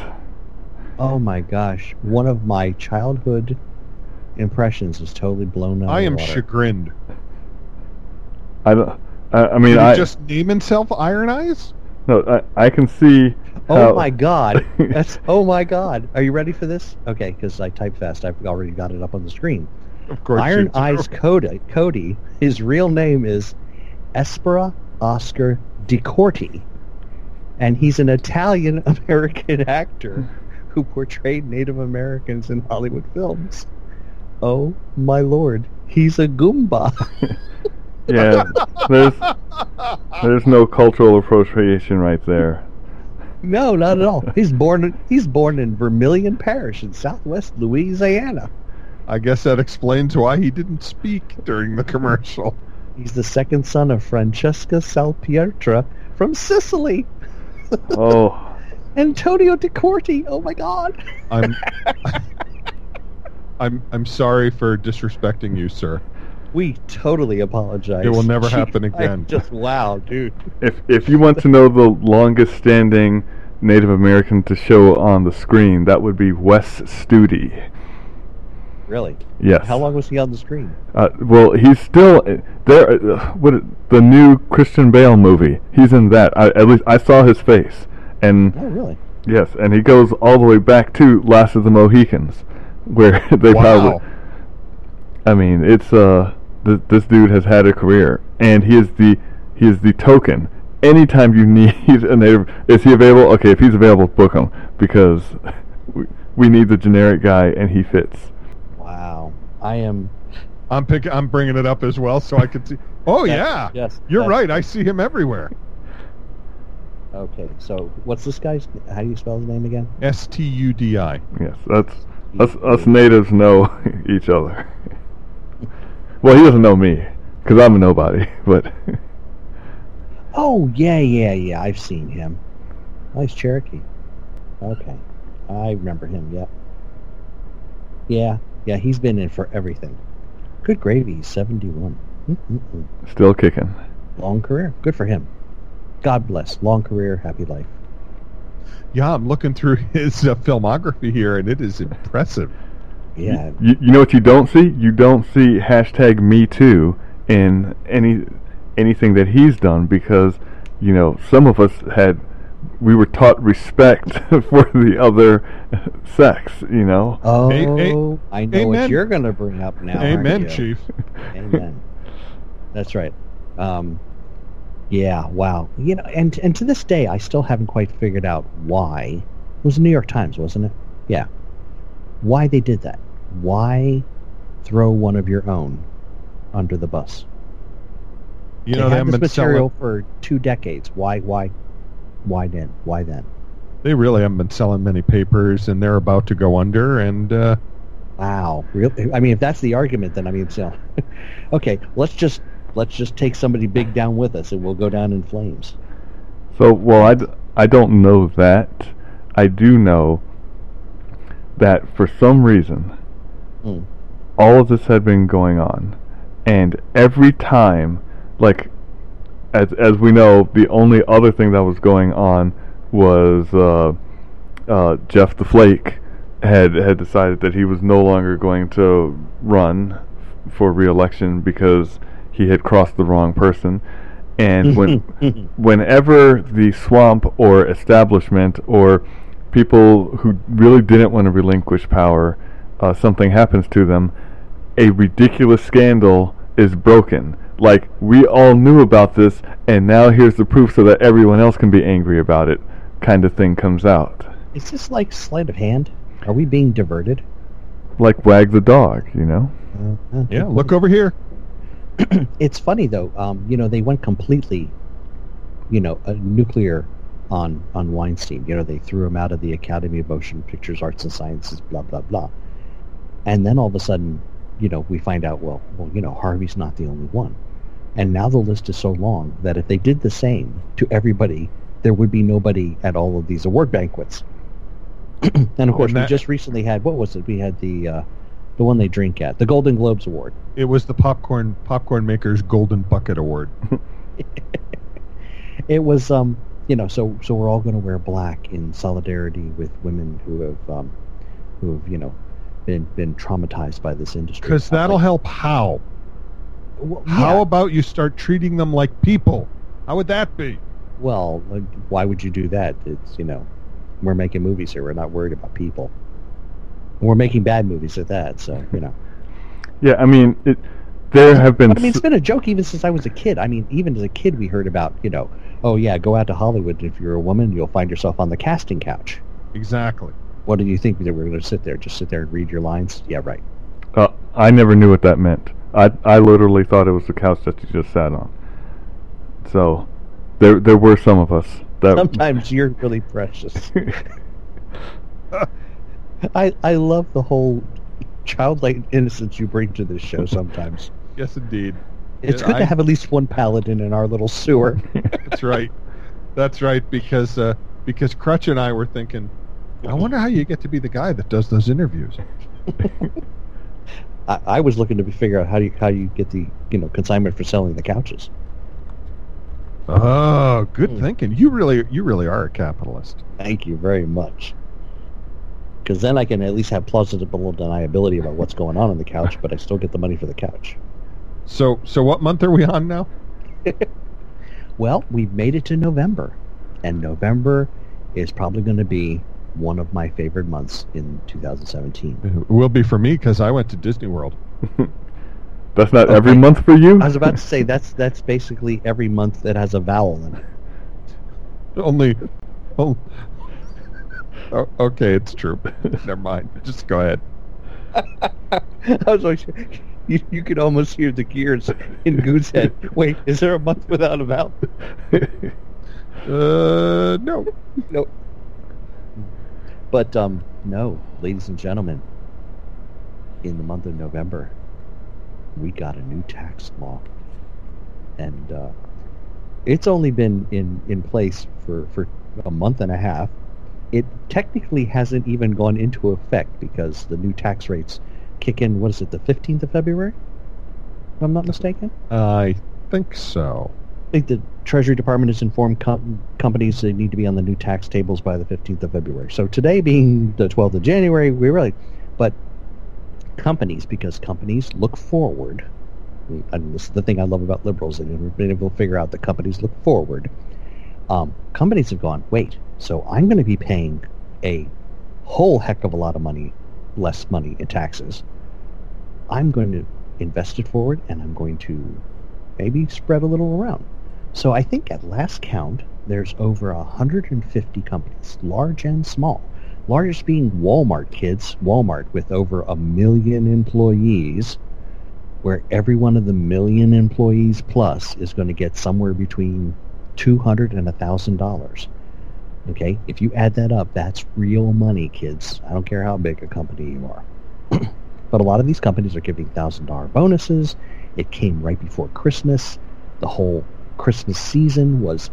Oh my gosh! One of my childhood impressions is totally blown out. I am water. chagrined. I don't. I, I mean, Did he I just name himself Iron Eyes? no. I, I can see. Oh how- my god! That's oh my god! Are you ready for this? Okay, because I type fast. I've already got it up on the screen. Of course. Iron. Eyes Cody. Cody. His real name is Espera Oscar Di Corti, and he's an Italian American actor who portrayed Native Americans in Hollywood films. Oh my lord! He's a Goomba. Yeah, there's there's no cultural appropriation right there. No, not at all. He's born. He's born in Vermilion Parish in Southwest Louisiana. I guess that explains why he didn't speak during the commercial. He's the second son of Francesca Salpietra from Sicily. Oh, Antonio Di Corti. Oh my God. I'm I'm I'm sorry for disrespecting you, sir. We totally apologize. It will never Gee, happen I again. just wow, dude. if if you want to know the longest standing Native American to show on the screen, that would be Wes Studi. Really? Yes. How long was he on the screen? Uh, well, he's still there. Uh, what the new Christian Bale movie? He's in that. I, at least I saw his face, and Oh, really? yes, and he goes all the way back to Last of the Mohicans, where they Wow. probably. I mean, it's uh, th- this dude has had a career, and he is the he is the token. Anytime you need a native, is he available? Okay, if he's available, book him because we, we need the generic guy, and he fits. Wow. I am. I'm pick I'm bringing it up as well so I can see. Oh That's- yeah. yes, You're that's- right. I see him everywhere. Okay, so what's this guy's? How do you spell his name again? S T U D I. Yes, that's us. Us natives know each other. Well, he doesn't know me because I'm a nobody. But Oh yeah, yeah, yeah. I've seen him. Nice Cherokee. Okay, I remember him. Yep. Yeah, yeah. He's been in for everything. Good gravy. He's seventy-one. Mm-mm-mm. still kicking. Long career. Good for him. God bless. Long career. Happy life. Yeah, I'm looking through his uh, filmography here, and it is impressive. Yeah. You, you know what you don't see? You don't see hashtag Me Too in any anything that he's done because you know some of us had we were taught respect for the other sex. You know. Oh, A- I know what you're going to bring up now. aren't Amen, you? Chief. Amen. That's right. Um, yeah. Wow. You know, and and to this day, I still haven't quite figured out why. It was the New York Times, wasn't it? Yeah. Why they did that? Why throw one of your own under the bus? You know, they had haven't this been material selling. for two decades. Why? Why? Why then? Why then? They really haven't been selling many papers, and they're about to go under. And uh, Wow. Really? I mean, if that's the argument, then I mean, so okay. Let's just let's just take somebody big down with us, and we'll go down in flames. So, well, I, d- I don't know that. I do know that for some reason, All of this had been going on, and every time, like, as as we know, the only other thing that was going on was uh, uh, Jeff the Flake had had decided that he was no longer going to run for re-election because he had crossed the wrong person, and when whenever the swamp or establishment or people who really didn't want to relinquish power, uh, something happens to them, a ridiculous scandal is broken. Like, we all knew about this, and now here's the proof so that everyone else can be angry about it, kind of thing comes out. Is this like sleight of hand? Are we being diverted? Like Wag the Dog, you know? Uh, yeah, look over here. It's funny though. Um, you know, they went completely, you know, uh, nuclear on on Weinstein. You know, they threw him out of the Academy of Motion Pictures Arts and Sciences. Blah blah blah. And then all of a sudden, you know, we find out. Well, well, you know, Harvey's not the only one. And now the list is so long that if they did the same to everybody, there would be nobody at all of these award banquets. and of course, And we just recently had what was it? We had the uh, The one they drink at. The Golden Globes Award. It was the popcorn popcorn makers Golden Bucket Award. it was um you know so so we're all going to wear black in solidarity with women who have um who have you know been been traumatized by this industry Because that'll Like, help. How? well, How yeah, about you start treating them like people? How would that be? well like, why would you do that it's you know we're making movies here we're not worried about people we're making bad movies at that so you know Yeah, I mean, it, there have been. I mean, it's been a joke even since I was a kid. I mean, even as a kid, we heard about, you know, oh yeah, go out to Hollywood. If you're a woman, you'll find yourself on the casting couch. Exactly. What did you think that we were going to sit there, just sit there and read your lines? Yeah, right. Uh, I never knew what that meant. I I literally thought it was the couch that you just sat on. So, there there were some of us that. Sometimes you're really precious. I I love the whole childlike innocence you bring to this show. Sometimes Yes, indeed. it's Yeah, good I- to have at least one paladin in our little sewer. That's right. That's right. Because uh, because Crutch and I were thinking, I wonder how you get to be the guy that does those interviews. I, I was looking to figure out how you how you get the you know consignment for selling the couches. Oh, good Hmm. thinking. You really you really are a capitalist. Thank you very much. Because then I can at least have plausible deniability about what's going on on the couch, but I still get the money for the couch. So so what month are we on now? Well, we've made it to November, and November is probably going to be one of my favorite months in 2017. It will be for me because I went to Disney World. That's not every month for you. I was about to say that's that's basically every month that has a vowel in it. Only, oh, oh, okay, it's true. Never mind. Just go ahead. I was like, you, you could almost hear the gears in Goose head. Wait, is there a month without a vowel? Uh, no. Nope. But um, no, ladies and gentlemen, in the month of November, we got a new tax law, and uh, it's only been in in place for for a month and a half. It technically hasn't even gone into effect because the new tax rates kick in. What is it? The fifteenth of February, if I'm not mistaken. I think so. I think the Treasury Department has informed com- companies they need to be on the new tax tables by the 15th of February. So today being the 12th of January, we really, but companies, because companies look forward, and this is the thing I love about liberals, they've been able to figure out that companies look forward. Um, companies have gone, wait, so I'm going to be paying a whole heck of a lot of money, less money in taxes. I'm going to invest it forward, and I'm going to maybe spread a little around. So I think at last count, there's over 150 companies, large and small. Largest being Walmart, kids. Walmart with over a million employees, where every one of the million employees plus is going to get somewhere between 200 and $1,000. Okay? If you add that up, that's real money, kids. I don't care how big a company you are. but a lot of these companies are giving $1,000 bonuses. It came right before Christmas. The whole Christmas season was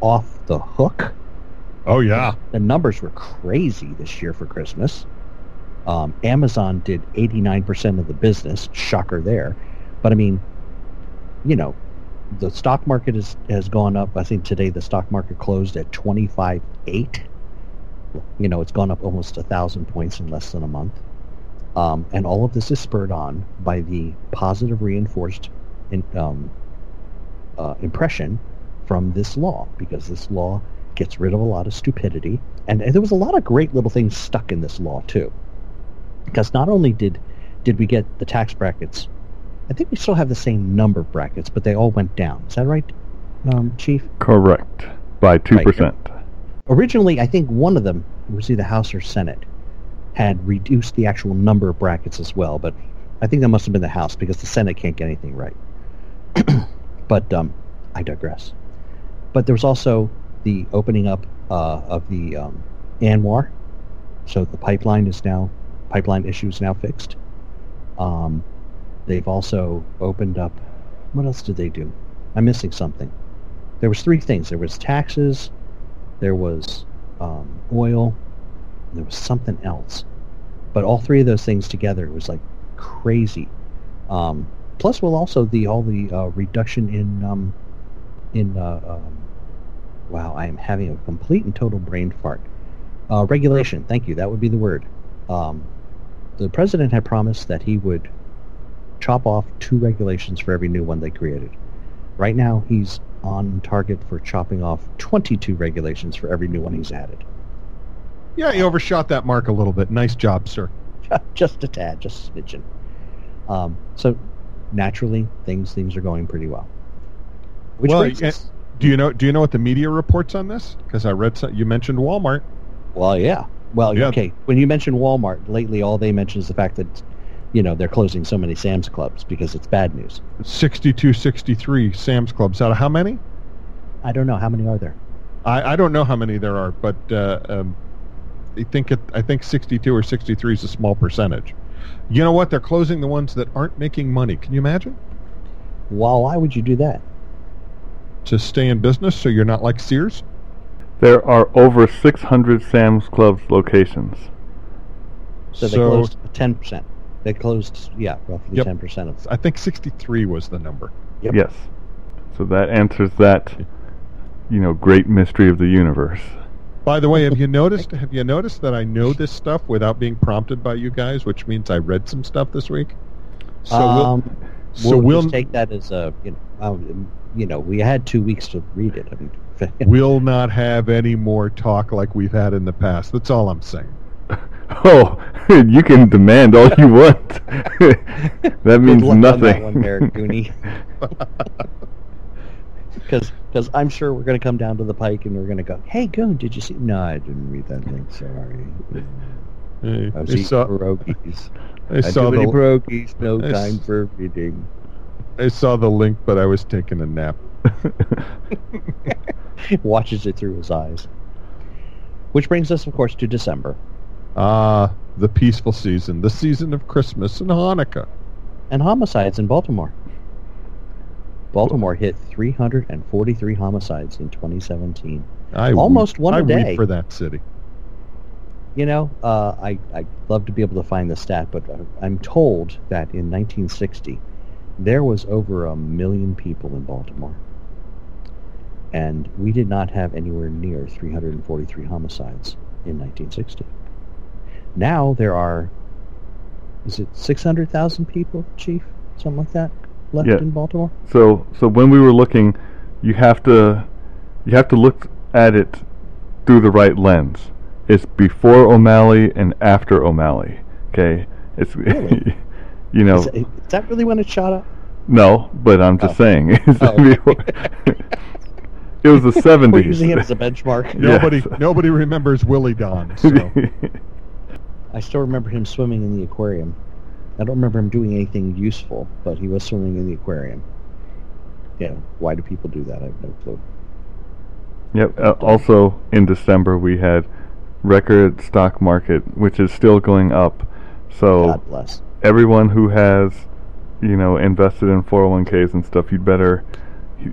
off the hook. Oh yeah. The numbers were crazy this year for Christmas. Um, Amazon did 89% of the business. Shocker there. But I mean, you know, the stock market is, has gone up. I think today the stock market closed at 25.8. You know, it's gone up almost a thousand points in less than a month. Um, and all of this is spurred on by the positive reinforced in, um, uh, impression from this law, because this law gets rid of a lot of stupidity. And, and there was a lot of great little things stuck in this law too, because not only did did we get the tax brackets, I think we still have the same number of brackets, but they all went down. Is that right, um, Chief? Correct. By two percent. Originally, I think one of them, it was either House or Senate, had reduced the actual number of brackets as well, but I think that must have been the House because the Senate can't get anything right. but um, I digress. But there was also the opening up uh, of the um, ANWR, so the pipeline is now pipeline issue is now fixed. Um, they've also opened up. What else did they do? I'm missing something. There was three things. There was taxes, there was um, oil, there was something else. But all three of those things together was like crazy. Um, plus, will also the all the uh, reduction in um, in uh, um, wow, I am having a complete and total brain fart. Uh, regulation. Thank you. That would be the word. Um, the president had promised that he would chop off two regulations for every new one they created. Right now, he's on target for chopping off 22 regulations for every new one he's added. Yeah, he overshot that mark a little bit. Nice job, sir. just a tad, just a smidgen. Um, so naturally, things things are going pretty well. Which well, brings us- do you know? Do you know what the media reports on this? Because I read some, you mentioned Walmart. well, yeah. Well, Yeah. okay. When you mention Walmart lately, all they mention is the fact that you know they're closing so many Sam's Clubs because it's bad news. 62, 63 Sam's Clubs out of how many? I don't know how many are there. I, I don't know how many there are, but uh, um, I think it, I think 62 or 63 is a small percentage. You know what? They're closing the ones that aren't making money. Can you imagine? Well, why would you do that? To stay in business, so you're not like Sears. There are over 600 Sam's Club locations. So they So- closed ten percent. They closed, yeah, roughly Yep. ten percent of. I think 63 was the number. Yep. Yes. So that answers that, you know, great mystery of the universe. By the way, have you noticed? Have you noticed that I know this stuff without being prompted by you guys, which means I read some stuff this week. So we'll, um, so we'll, we'll just take that as a you know, um, you know, we had two weeks to read it. I mean, we'll not have any more talk like we've had in the past. That's all I'm saying. Oh, you can demand all you want. that means Good luck on nothing. that one there, Goonie. Because because I'm sure we're going to come down to the pike and we're going to go, hey, Goon, did you see? No, I didn't read that link. Sorry. Hey, I was I eating saw, pierogies. I Had saw the pierogies. No I s- time for reading. I saw the link, but I was taking a nap. Watches it through his eyes. Which brings us, of course, to December. Ah, the peaceful season, the season of Christmas and Hanukkah. and homicides in Baltimore. Baltimore hit 343 homicides in 2017. I Almost weep, one a I weep day. for that city. You know, uh, I I'd love to be able to find the stat, but uh, I'm told that in 1960 there was over a million people in Baltimore, and we did not have anywhere near 343 homicides in 1960. Now there are, is it 600,000 people, Chief, something like that, left Yeah. in Baltimore? so, so when we were looking, you have to, you have to look at it through the right lens. It's before O'Malley and after O'Malley. Okay, it's Really? you know Is, that- is that really when it shot up? no, but I'm just Oh. saying. Oh. it was the seventies. We're seventies. using it as a benchmark. Nobody, Yes. nobody remembers Willie Don. So. I still remember him swimming in the aquarium. I don't remember him doing anything useful, but he was swimming in the aquarium. Yeah, why do people do that? I have no clue. Yep. Uh, also, in December, we had record stock market, which is still going up. So God bless. everyone who has, you know, invested in 401ks and stuff, you'd better,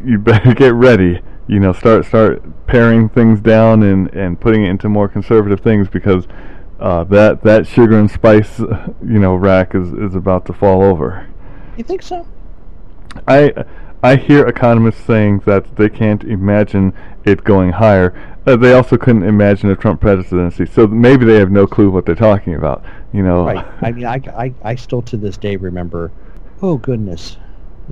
you better get ready. You know, start start paring things down and and putting it into more conservative things because uh, that that sugar and spice, you know, rack is is about to fall over. You think so? I I hear economists saying that they can't imagine it going higher. Uh, they also couldn't imagine a Trump presidency, so maybe they have no clue what they're talking about. You know, Right. I mean, I, I, I still to this day remember, oh goodness,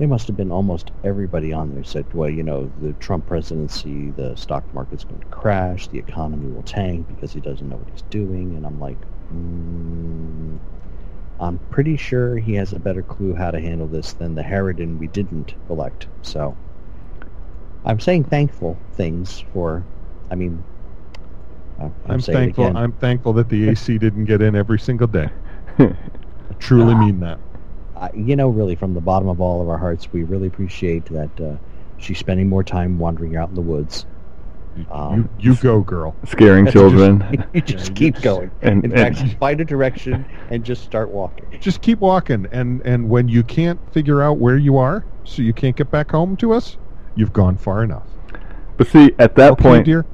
there must have been almost everybody on there said, well, you know, the Trump presidency, the stock market's going to crash, the economy will tank because he doesn't know what he's doing. And I'm like, mm, I'm pretty sure he has a better clue how to handle this than the Harridan we didn't elect. So I'm saying thankful things for, I mean, I- I'll I'm thankful. I'm thankful that the AC didn't get in every single day. I truly mean that. I, you know, really, from the bottom of all of our hearts, we really appreciate that uh, she's spending more time wandering out in the woods. Um, you, you go, girl. scaring That's children. you just you keep just- going. and- in fact, and- just find a direction and just start walking. Just keep walking, and and when you can't figure out where you are, so you can't get back home to us, you've gone far enough. but see, at that okay, point, dear.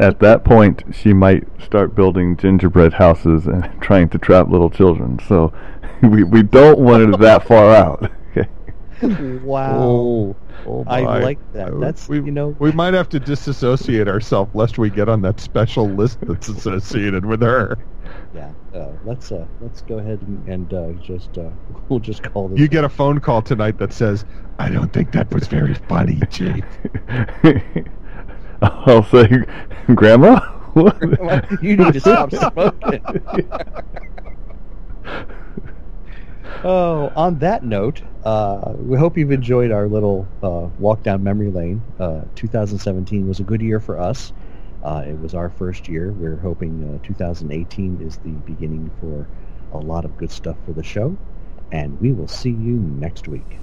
At that point, she might start building gingerbread houses and trying to trap little children. So we we don't want it that far out. Okay. Wow. Oh, oh I like that. Uh, That's, we, you know- we might have to disassociate ourselves lest we get on that special list that's associated with her. Yeah. Uh, let's uh, let's go ahead and, and uh, just uh, we'll just call this. You get a phone call tonight that says, "I don't think that was very funny, Chief." I'll say, Grandma. What? you need to stop smoking. oh, on that note, uh, we hope you've enjoyed our little uh, walk down memory lane. Uh, 2017 was a good year for us. Uh, it was our first year. We're hoping uh, 2018 is the beginning for a lot of good stuff for the show. And we will see you next week.